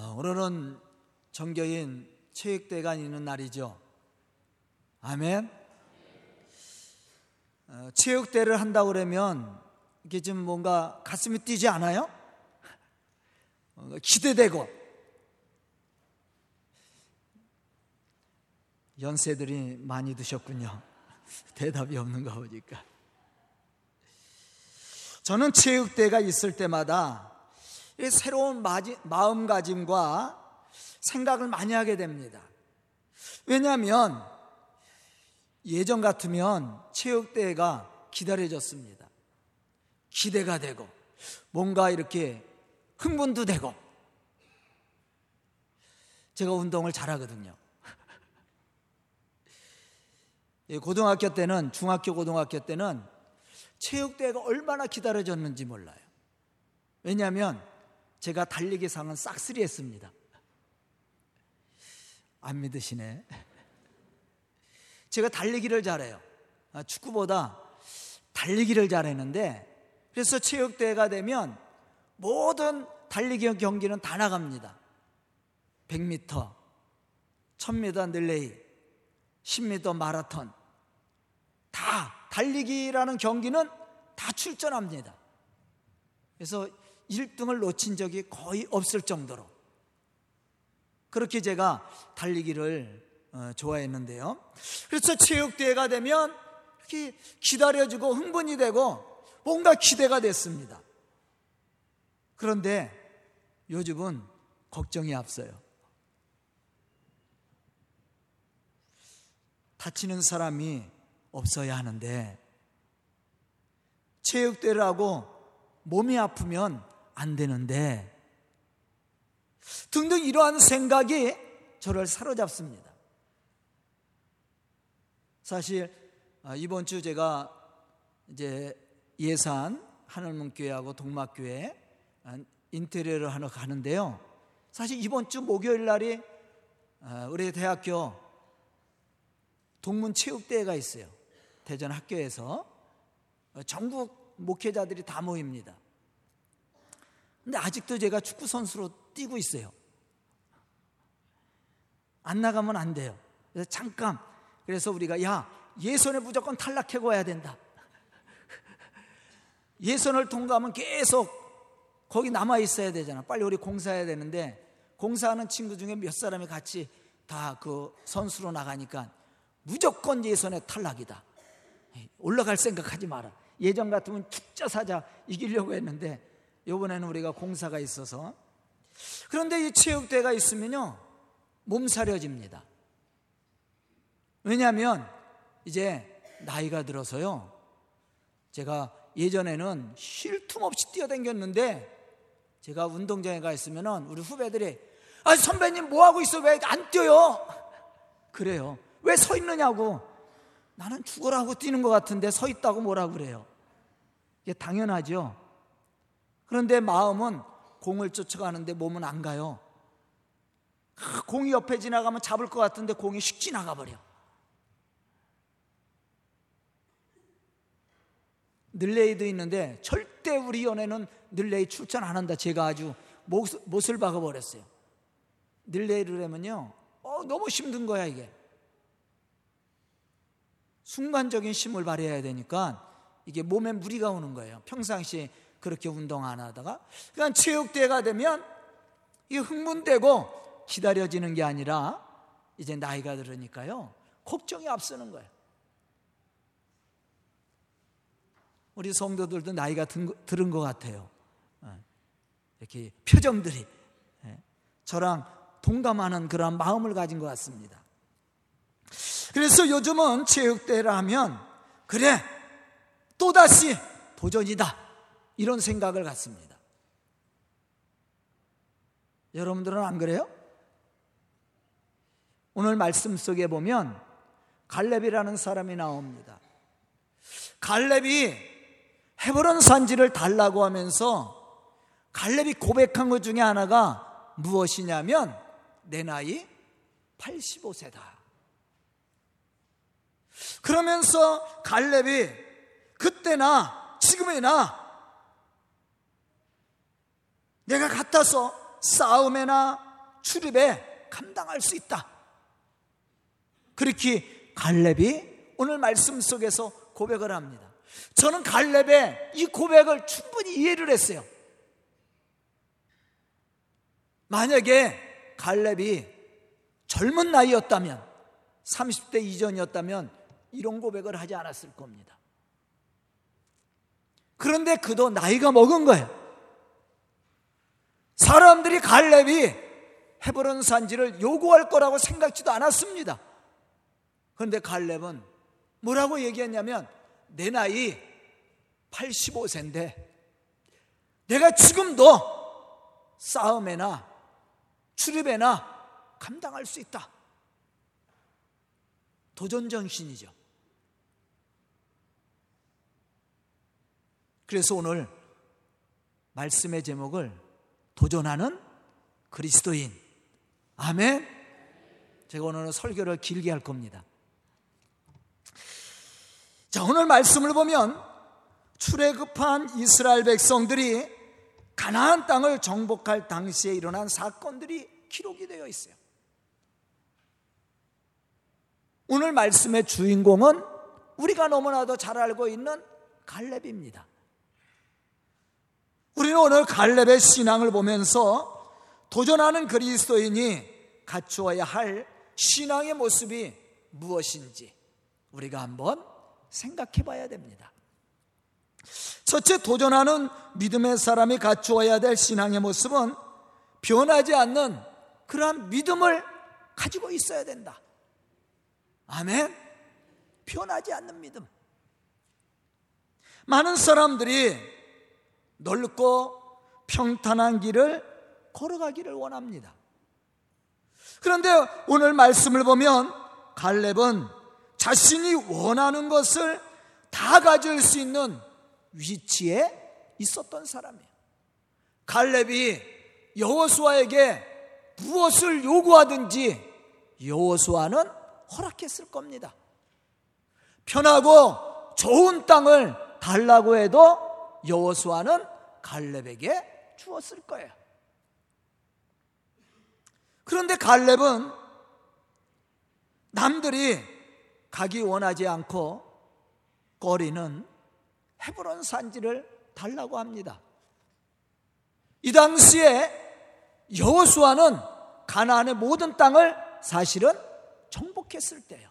어, 오늘은 정교인 체육대가 있는 날이죠. 아멘. 어, 체육대를 한다고 그러면 이게 좀 뭔가 가슴이 뛰지 않아요? 어, 기대되고 연세들이 많이 드셨군요. 대답이 없는가 보니까. 저는 체육대가 있을 때마다 새로운 마음가짐과 생각을 많이 하게 됩니다. 왜냐하면 예전 같으면 체육대회가 기다려졌습니다. 기대가 되고 뭔가 이렇게 흥분도 되고 제가 운동을 잘하거든요. 고등학교 때는 중학교 고등학교 때는 체육대회가 얼마나 기다려졌는지 몰라요. 왜냐하면 제가 달리기 상은 싹쓸이 했습니다. 안 믿으시네. 제가 달리기를 잘해요. 아, 축구보다 달리기를 잘했는데 그래서 체육대회가 되면 모든 달리기 경기는 다 나갑니다. 100m, 1000m 릴레이, 10m 마라톤 다 달리기라는 경기는 다 출전합니다. 그래서 1등을 놓친 적이 거의 없을 정도로 그렇게 제가 달리기를 어, 좋아했는데요. 그래서 체육대회가 되면 이렇게 기다려지고 흥분이 되고 뭔가 기대가 됐습니다. 그런데 요즘은 걱정이 앞서요. 다치는 사람이 없어야 하는데 체육대회를 하고 몸이 아프면 안 되는데 등등 이러한 생각이 저를 사로잡습니다. 사실 아, 이번 주 제가 이제 예산 하늘문교회하고 동막교회 아, 인테리어를 하러 가는데요. 사실 이번 주 목요일 날이 아, 우리 대학교 동문 체육대회가 있어요. 대전 학교에서 전국 목회자들이 다 모입니다. 근데 아직도 제가 축구 선수로 뛰고 있어요. 안 나가면 안 돼요. 그래서 잠깐 그래서 우리가 야 예선에 무조건 탈락하고 와야 된다. 예선을 통과하면 계속 거기 남아 있어야 되잖아. 빨리 우리 공사해야 되는데 공사하는 친구 중에 몇 사람이 같이 다 그 선수로 나가니까 무조건 예선에 탈락이다. 올라갈 생각하지 마라. 예전 같으면 축자 사자 이기려고 했는데 이번에는 우리가 공사가 있어서 그런데 이 체육대가 있으면요 몸사려집니다. 왜냐하면 이제 나이가 들어서요 제가 예전에는 쉴 틈 없이 뛰어댕겼는데 제가 운동장에 가 있으면은 우리 후배들이 아 선배님 뭐 하고 있어 왜 안 뛰어요? 그래요. 왜 서 있느냐고. 나는 죽으라고 뛰는 것 같은데 서 있다고 뭐라 그래요. 이게 당연하죠. 그런데 마음은 공을 쫓아가는데 몸은 안 가요. 공이 옆에 지나가면 잡을 것 같은데 공이 슉 지나가 버려. 늘레이도 있는데 절대 우리 연애는 늘레이 출전 안 한다. 제가 아주 못, 을 박아 버렸어요. 늘레이를 하면요, 어, 너무 힘든 거야 이게. 순간적인 힘을 발휘해야 되니까 이게 몸에 무리가 오는 거예요. 평상시에 그렇게 운동 안 하다가 그러니까 체육대회가 되면 이게 흥분되고 기다려지는 게 아니라 이제 나이가 들으니까요 걱정이 앞서는 거예요. 우리 성도들도 나이가 들은 것 같아요. 어, 이렇게 표정들이 예, 저랑 동감하는 그런 마음을 가진 것 같습니다. 그래서 요즘은 체육대회를 하면 그래 또다시 도전이다 이런 생각을 갖습니다. 여러분들은 안 그래요? 오늘 말씀 속에 보면 갈렙이라는 사람이 나옵니다. 갈렙이 헤브론 산지를 달라고 하면서 갈렙이 고백한 것 중에 하나가 무엇이냐면 내 나이 85세다. 그러면서 갈렙이 그때나 지금이나 내가 같아서 싸움에나 출입에 감당할 수 있다. 그렇게 갈렙이 오늘 말씀 속에서 고백을 합니다. 저는 갈렙의 이 고백을 충분히 이해를 했어요. 만약에 갈렙이 젊은 나이였다면 30대 이전이었다면 이런 고백을 하지 않았을 겁니다. 그런데 그도 나이가 먹은 거예요. 사람들이 갈렙이 헤브론 산지를 요구할 거라고 생각지도 않았습니다. 그런데 갈렙은 뭐라고 얘기했냐면 내 나이 85세인데 내가 지금도 싸움에나 출입에나 감당할 수 있다. 도전 정신이죠. 그래서 오늘 말씀의 제목을 도전하는 그리스도인. 아멘. 제가 오늘 설교를 길게 할 겁니다. 자, 오늘 말씀을 보면 출애굽한 이스라엘 백성들이 가나안 땅을 정복할 당시에 일어난 사건들이 기록이 되어 있어요. 오늘 말씀의 주인공은 우리가 너무나도 잘 알고 있는 갈렙입니다. 우리는 오늘 갈렙의 신앙을 보면서 도전하는 그리스도인이 갖추어야 할 신앙의 모습이 무엇인지 우리가 한번 생각해 봐야 됩니다. 첫째 도전하는 믿음의 사람이 갖추어야 될 신앙의 모습은 변하지 않는 그러한 믿음을 가지고 있어야 된다. 아멘. 변하지 않는 믿음. 많은 사람들이 넓고 평탄한 길을 걸어가기를 원합니다. 그런데 오늘 말씀을 보면 갈렙은 자신이 원하는 것을 다 가질 수 있는 위치에 있었던 사람이에요. 갈렙이 여호수아에게 무엇을 요구하든지 여호수아는 허락했을 겁니다. 편하고 좋은 땅을 달라고 해도 여호수아는 갈렙에게 주었을 거예요. 그런데 갈렙은 남들이 가기 원하지 않고 꺼리는 헤브론 산지를 달라고 합니다. 이 당시에 여호수아는 가나안의 모든 땅을 사실은 정복했을 때요.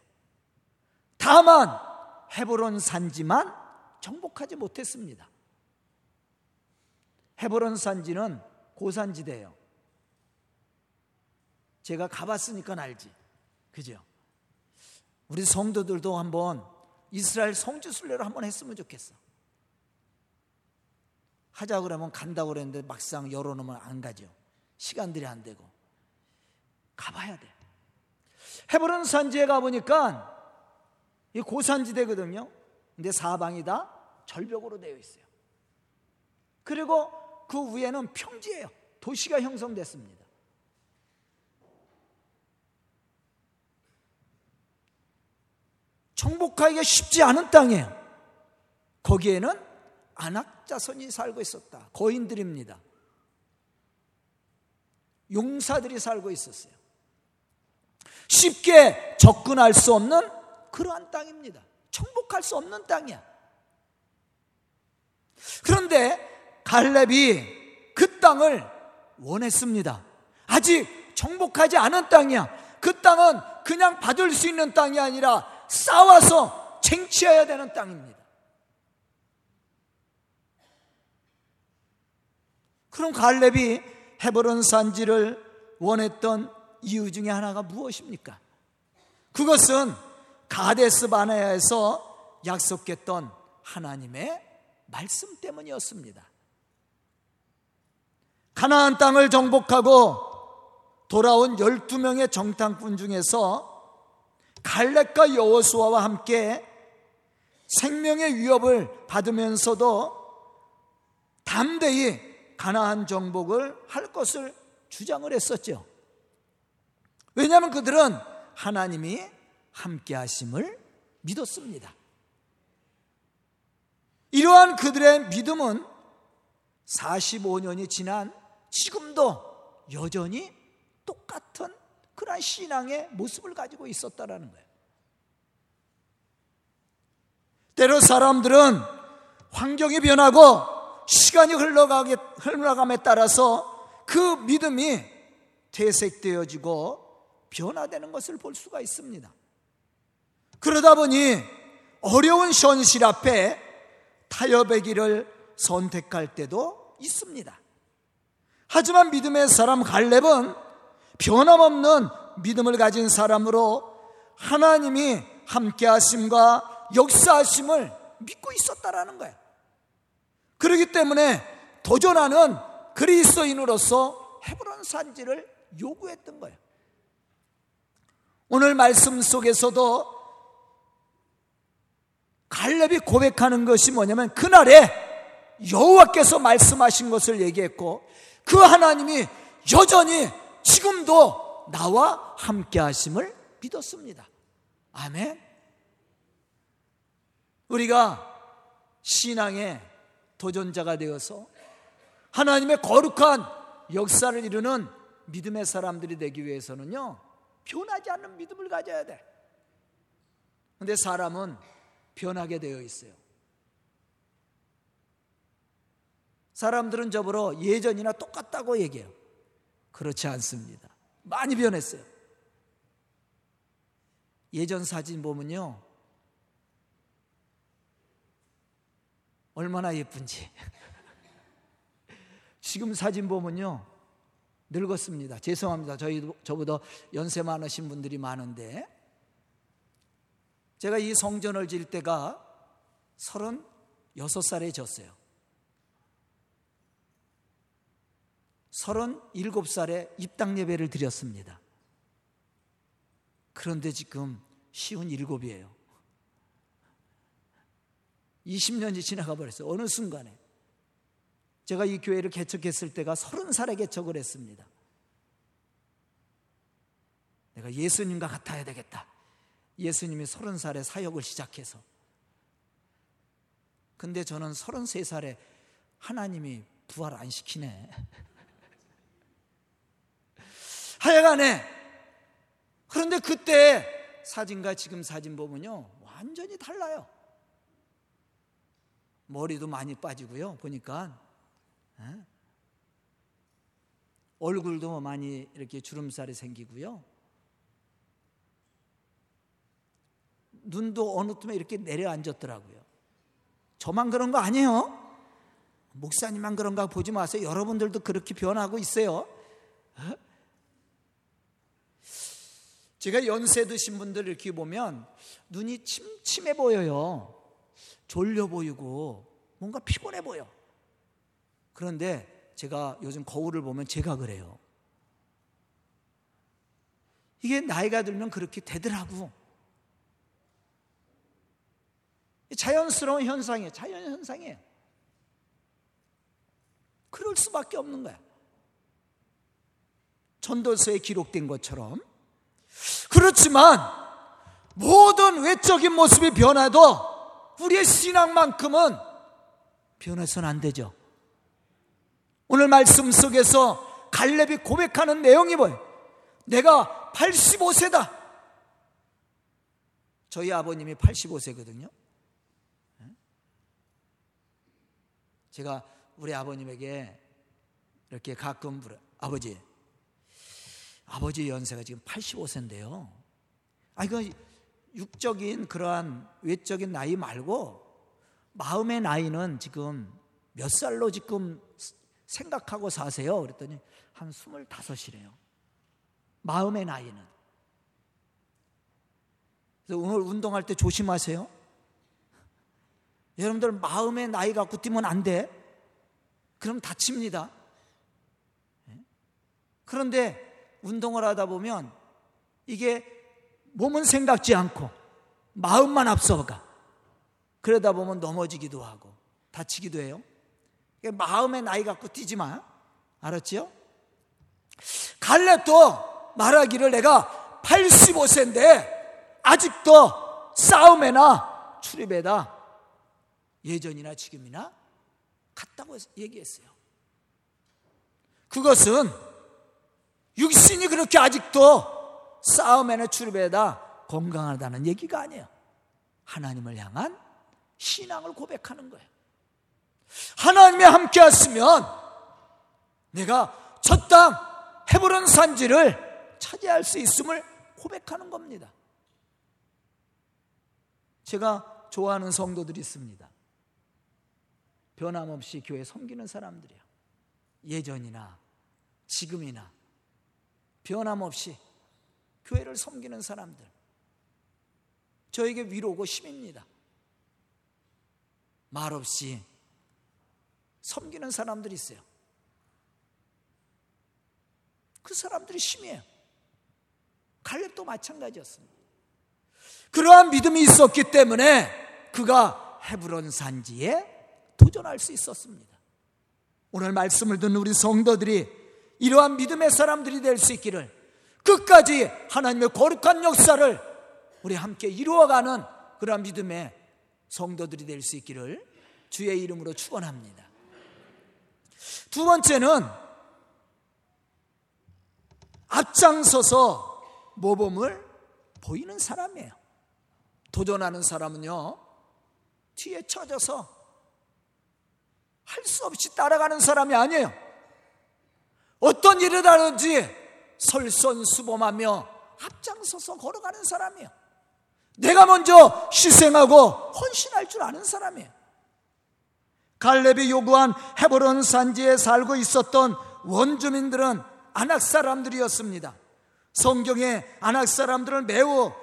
다만 헤브론 산지만 정복하지 못했습니다. 헤브론 산지는 고산지대예요. 제가 가봤으니까 알지. 그죠? 우리 성도들도 한번 이스라엘 성지 순례를 한번 했으면 좋겠어. 하자 그러면 간다고 그랬는데 막상 열어놓으면 안 가죠. 시간들이 안 되고. 가봐야 돼. 헤브론 산지에 가보니까 이 고산지대거든요. 근데 사방이 다 절벽으로 되어 있어요. 그리고 그 위에는 평지예요. 도시가 형성됐습니다. 정복하기가 쉽지 않은 땅이에요. 거기에는 안악자손이 살고 있었다. 거인들입니다. 용사들이 살고 있었어요. 쉽게 접근할 수 없는 그러한 땅입니다. 정복할 수 없는 땅이야. 그런데 갈렙이 그 땅을 원했습니다. 아직 정복하지 않은 땅이야. 그 땅은 그냥 받을 수 있는 땅이 아니라 싸워서 쟁취해야 되는 땅입니다. 그럼 갈렙이 헤브론 산지를 원했던 이유 중에 하나가 무엇입니까? 그것은 가데스 바네아에서 약속했던 하나님의 말씀 때문이었습니다. 가나안 땅을 정복하고 돌아온 12명의 정탐꾼 중에서 갈렙과 여호수아와 함께 생명의 위협을 받으면서도 담대히 가나안 정복을 할 것을 주장을 했었죠. 왜냐하면 그들은 하나님이 함께 하심을 믿었습니다. 이러한 그들의 믿음은 45년이 지난 지금도 여전히 똑같은 그러한 신앙의 모습을 가지고 있었다라는 거예요. 때로 사람들은 환경이 변하고 시간이 흘러가게, 흘러감에 따라서 그 믿음이 퇴색되어지고 변화되는 것을 볼 수가 있습니다. 그러다 보니 어려운 현실 앞에 타협의 길을 선택할 때도 있습니다. 하지만 믿음의 사람 갈렙은 변함없는 믿음을 가진 사람으로 하나님이 함께 하심과 역사하심을 믿고 있었다라는 거예요. 그렇기 때문에 도전하는 그리스도인으로서 헤브론 산지를 요구했던 거예요. 오늘 말씀 속에서도 갈렙이 고백하는 것이 뭐냐면 그날에 여호와께서 말씀하신 것을 얘기했고 그 하나님이 여전히 지금도 나와 함께 하심을 믿었습니다. 아멘. 우리가 신앙의 도전자가 되어서 하나님의 거룩한 역사를 이루는 믿음의 사람들이 되기 위해서는요, 변하지 않는 믿음을 가져야 돼. 근데 사람은 변하게 되어 있어요. 사람들은 저보러 예전이나 똑같다고 얘기해요. 그렇지 않습니다. 많이 변했어요. 예전 사진 보면요. 얼마나 예쁜지. 지금 사진 보면요. 늙었습니다. 죄송합니다. 저희, 저보다 연세 많으신 분들이 많은데. 제가 이 성전을 질 때가 36살에 졌어요. 37살에 입당 예배를 드렸습니다. 그런데 지금 쉬운 일곱이에요. 20년이 지나가 버렸어요. 어느 순간에. 제가 이 교회를 개척했을 때가 30살에 개척을 했습니다. 내가 예수님과 같아야 되겠다. 예수님이 30살에 사역을 시작해서. 근데 저는 33살에 하나님이 부활 안 시키네. 하여간에 그런데 그때 사진과 지금 사진 보면요 완전히 달라요. 머리도 많이 빠지고요 보니까 에? 얼굴도 많이 이렇게 주름살이 생기고요. 눈도 어느 틈에 이렇게 내려앉았더라고요. 저만 그런 거 아니에요? 목사님만 그런가 보지 마세요. 여러분들도 그렇게 변하고 있어요. 제가 연세 드신 분들 이렇게 보면 눈이 침침해 보여요. 졸려 보이고 뭔가 피곤해 보여. 그런데 제가 요즘 거울을 보면 제가 그래요. 이게 나이가 들면 그렇게 되더라고. 자연스러운 현상이에요. 자연 현상이에요. 그럴 수밖에 없는 거야. 전도서에 기록된 것처럼 그렇지만 모든 외적인 모습이 변해도 우리의 신앙만큼은 변해서는 안 되죠. 오늘 말씀 속에서 갈렙이 고백하는 내용이 뭐예요? 내가 85세다. 저희 아버님이 85세거든요. 제가 우리 아버님에게 이렇게 가끔 물어 아버지, 아버지 연세가 지금 85세인데요. 아, 이거 육적인 그러한 외적인 나이 말고 마음의 나이는 지금 몇 살로 지금 생각하고 사세요? 그랬더니 한 25이래요. 마음의 나이는. 그래서 오늘 운동할 때 조심하세요. 여러분들 마음의 나이 갖고 뛰면 안 돼. 그럼 다칩니다. 예? 그런데 운동을 하다 보면 이게 몸은 생각지 않고 마음만 앞서가. 그러다 보면 넘어지기도 하고 다치기도 해요. 마음의 나이 갖고 뛰지 마. 알았지요? 갈렙도 말하기를 내가 85세인데 아직도 싸움에나 출입에다 예전이나 지금이나 같다고 얘기했어요. 그것은 육신이 그렇게 아직도 싸움에는 출입에다 건강하다는 얘기가 아니에요. 하나님을 향한 신앙을 고백하는 거예요. 하나님이 함께 하시면 내가 첫땅 헤브론 산지를 차지할 수 있음을 고백하는 겁니다. 제가 좋아하는 성도들이 있습니다. 변함없이 교회 섬기는 사람들이요. 예전이나 지금이나 변함없이 교회를 섬기는 사람들. 저에게 위로고 힘입니다. 말없이 섬기는 사람들이 있어요. 그 사람들이 힘이에요. 갈렙도 마찬가지였습니다. 그러한 믿음이 있었기 때문에 그가 헤브론 산지에 도전할 수 있었습니다. 오늘 말씀을 듣는 우리 성도들이 이러한 믿음의 사람들이 될 수 있기를 끝까지 하나님의 거룩한 역사를 우리 함께 이루어가는 그러한 믿음의 성도들이 될 수 있기를 주의 이름으로 축원합니다. 두 번째는 앞장서서 모범을 보이는 사람이에요. 도전하는 사람은요, 뒤에 쳐져서 할 수 없이 따라가는 사람이 아니에요. 어떤 일을 하든지 설선수범하며 앞장서서 걸어가는 사람이에요. 내가 먼저 희생하고 헌신할 줄 아는 사람이에요. 갈렙이 요구한 헤브론 산지에 살고 있었던 원주민들은 안악 사람들이었습니다. 성경에 안악 사람들은 매우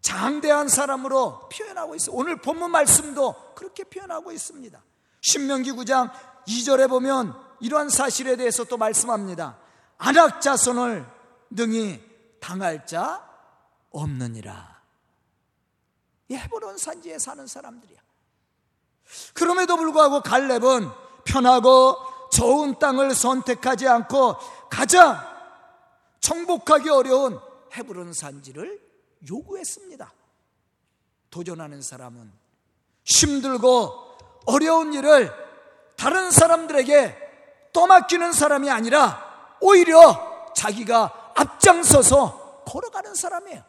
장대한 사람으로 표현하고 있어요. 오늘 본문 말씀도 그렇게 표현하고 있습니다. 신명기 9장 2절에 보면 이러한 사실에 대해서 또 말씀합니다. 안악 자손을 능히 당할 자 없느니라. 헤브론 산지에 사는 사람들이야. 그럼에도 불구하고 갈렙은 편하고 좋은 땅을 선택하지 않고 가장 정복하기 어려운 헤브론 산지를 요구했습니다. 도전하는 사람은 힘들고 어려운 일을 다른 사람들에게 떠맡기는 사람이 아니라 오히려 자기가 앞장서서 걸어가는 사람이에요.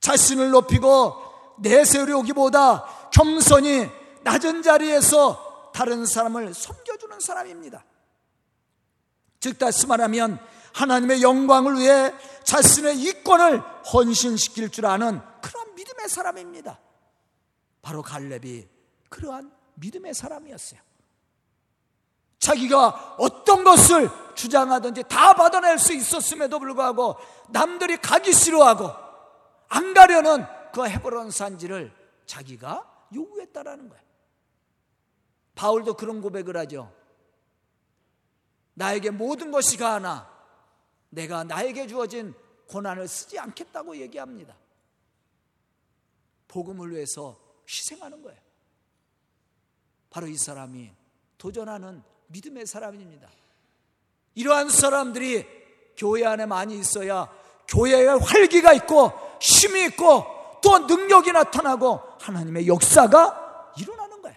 자신을 높이고 내세우려기보다 겸손히 낮은 자리에서 다른 사람을 섬겨주는 사람입니다. 즉 다시 말하면 하나님의 영광을 위해 자신의 이권을 헌신시킬 줄 아는 그런 믿음의 사람입니다. 바로 갈렙이 그러한 믿음의 사람이었어요. 자기가 어떤 것을 주장하든지 다 받아낼 수 있었음에도 불구하고 남들이 가기 싫어하고 안 가려는 그 헤브론 산지를 자기가 요구했다라는 거예요. 바울도 그런 고백을 하죠. 나에게 모든 것이 가하나 내가 나에게 주어진 고난을 쓰지 않겠다고 얘기합니다. 복음을 위해서 희생하는 거예요. 바로 이 사람이 도전하는 믿음의 사람입니다. 이러한 사람들이 교회 안에 많이 있어야 교회에 활기가 있고 힘이 있고 또 능력이 나타나고 하나님의 역사가 일어나는 거예요.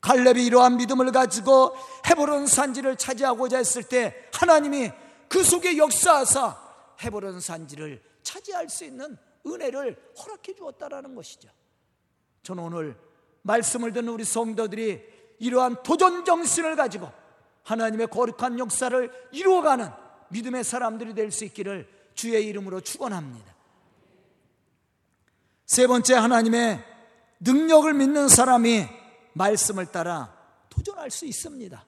갈렙이 이러한 믿음을 가지고 헤브론 산지를 차지하고자 했을 때 하나님이 그 속에 역사하사 헤브론 산지를 차지할 수 있는 은혜를 허락해 주었다라는 것이죠. 저는 오늘 말씀을 듣는 우리 성도들이 이러한 도전 정신을 가지고 하나님의 거룩한 역사를 이루어가는 믿음의 사람들이 될 수 있기를 주의 이름으로 축원합니다. 세 번째 하나님의 능력을 믿는 사람이 말씀을 따라 도전할 수 있습니다.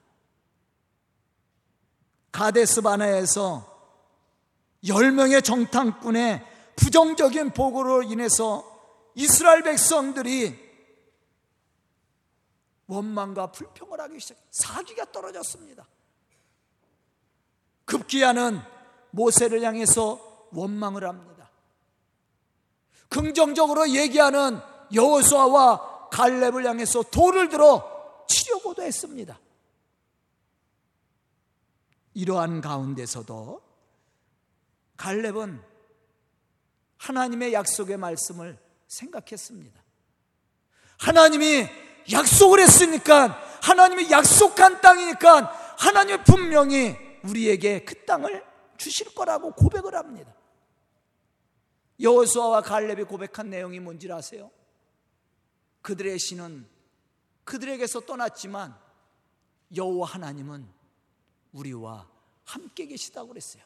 가데스 바나에서 10명의 정탐꾼의 부정적인 보고로 인해서 이스라엘 백성들이 원망과 불평을 하기 시작, 사기가 떨어졌습니다. 급기야는 모세를 향해서 원망을 합니다. 긍정적으로 얘기하는 여호수아와 갈렙을 향해서 돌을 들어 치려고도 했습니다. 이러한 가운데서도 갈렙은 하나님의 약속의 말씀을 생각했습니다. 하나님이 약속을 했으니까 하나님이 약속한 땅이니까 하나님 분명히 우리에게 그 땅을 주실 거라고 고백을 합니다. 여호수아와 갈렙이 고백한 내용이 뭔지 아세요? 그들의 신은 그들에게서 떠났지만 여호와 하나님은 우리와 함께 계시다고 그랬어요.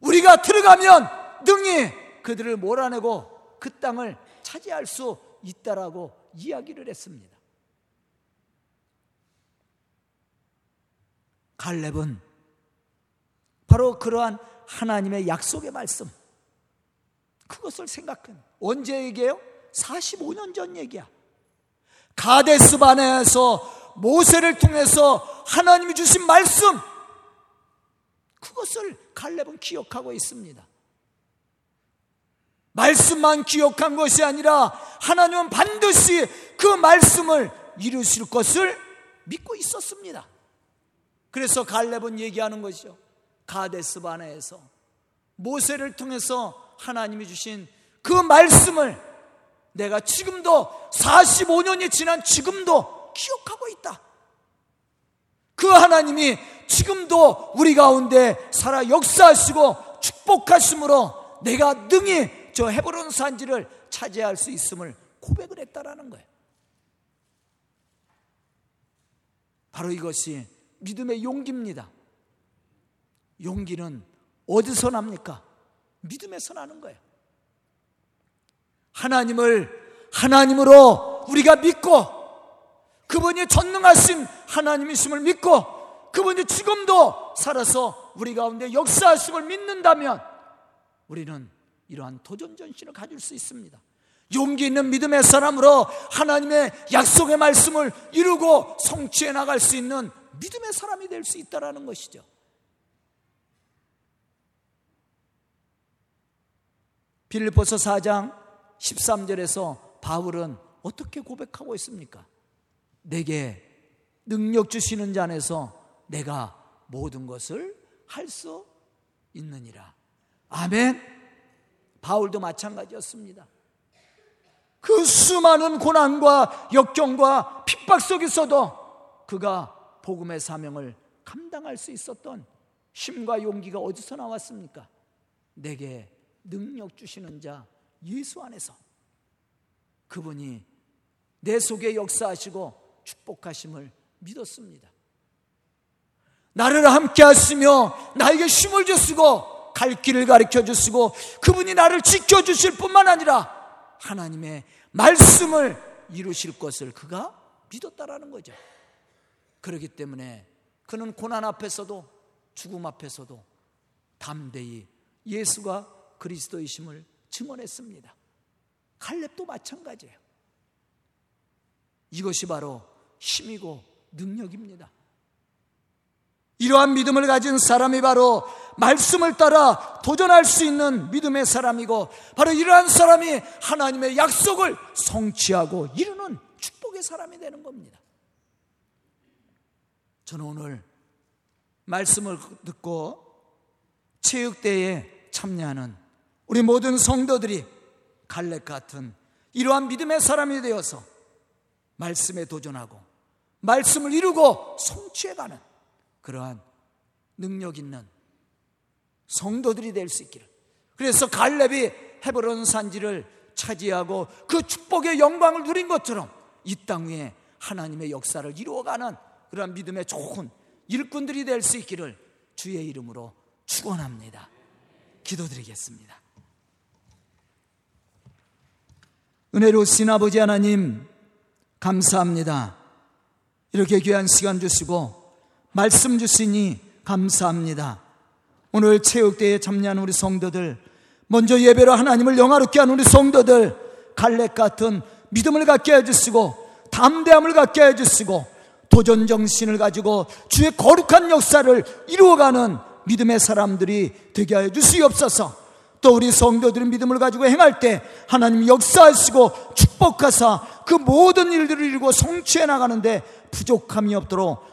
우리가 들어가면 능히 그들을 몰아내고 그 땅을 차지할 수 있다라고 이야기를 했습니다. 갈렙은 바로 그러한 하나님의 약속의 말씀 그것을 생각한 언제 얘기해요? 45년 전 얘기야. 가데스 반에서 모세를 통해서 하나님이 주신 말씀 그것을 갈렙은 기억하고 있습니다. 말씀만 기억한 것이 아니라 하나님은 반드시 그 말씀을 이루실 것을 믿고 있었습니다. 그래서 갈렙은 얘기하는 것이죠. 가데스 바네에서 모세를 통해서 하나님이 주신 그 말씀을 내가 지금도 45년이 지난 지금도 기억하고 있다. 그 하나님이 지금도 우리 가운데 살아 역사하시고 축복하심으로 내가 능히 저 헤브론 산지를 차지할 수 있음을 고백을 했다라는 거예요. 바로 이것이 믿음의 용기입니다. 용기는 어디서 납니까? 믿음에서 나는 거예요. 하나님을 하나님으로 우리가 믿고 그분이 전능하신 하나님이심을 믿고 그분이 지금도 살아서 우리 가운데 역사하심을 믿는다면 우리는 이러한 도전 전신을 가질 수 있습니다. 용기 있는 믿음의 사람으로 하나님의 약속의 말씀을 이루고 성취해 나갈 수 있는 믿음의 사람이 될 수 있다라는 것이죠. 빌립보서 4장 13절에서 바울은 어떻게 고백하고 있습니까? 내게 능력 주시는 자 안에서 내가 모든 것을 할 수 있느니라. 아멘. 바울도 마찬가지였습니다. 그 수많은 고난과 역경과 핍박 속에서도 그가 복음의 사명을 감당할 수 있었던 힘과 용기가 어디서 나왔습니까? 내게 능력 주시는 자 예수 안에서 그분이 내 속에 역사하시고 축복하심을 믿었습니다. 나를 함께 하시며 나에게 힘을 주시고 갈 길을 가르쳐 주시고 그분이 나를 지켜 주실 뿐만 아니라 하나님의 말씀을 이루실 것을 그가 믿었다라는 거죠. 그렇기 때문에 그는 고난 앞에서도 죽음 앞에서도 담대히 예수가 그리스도이심을 증언했습니다. 갈렙도 마찬가지예요. 이것이 바로 힘이고 능력입니다. 이러한 믿음을 가진 사람이 바로 말씀을 따라 도전할 수 있는 믿음의 사람이고 바로 이러한 사람이 하나님의 약속을 성취하고 이루는 축복의 사람이 되는 겁니다. 저는 오늘 말씀을 듣고 체육대회에 참여하는 우리 모든 성도들이 갈렙 같은 이러한 믿음의 사람이 되어서 말씀에 도전하고 말씀을 이루고 성취해 가는 그러한 능력 있는 성도들이 될 수 있기를. 그래서 갈렙이 헤브론 산지를 차지하고 그 축복의 영광을 누린 것처럼 이 땅 위에 하나님의 역사를 이루어가는 그러한 믿음의 좋은 일꾼들이 될 수 있기를 주의 이름으로 축원합니다. 기도드리겠습니다. 은혜로우신 아버지 하나님 감사합니다. 이렇게 귀한 시간 주시고 말씀 주시니 감사합니다. 오늘 체육대회에 참여하는 우리 성도들 먼저 예배로 하나님을 영화롭게 하는 우리 성도들 갈렙 같은 믿음을 갖게 해주시고 담대함을 갖게 해주시고 도전 정신을 가지고 주의 거룩한 역사를 이루어가는 믿음의 사람들이 되게 하여 주시옵소서. 또 우리 성도들은 믿음을 가지고 행할 때 하나님 역사하시고 축복하사 그 모든 일들을 이루고 성취해 나가는데 부족함이 없도록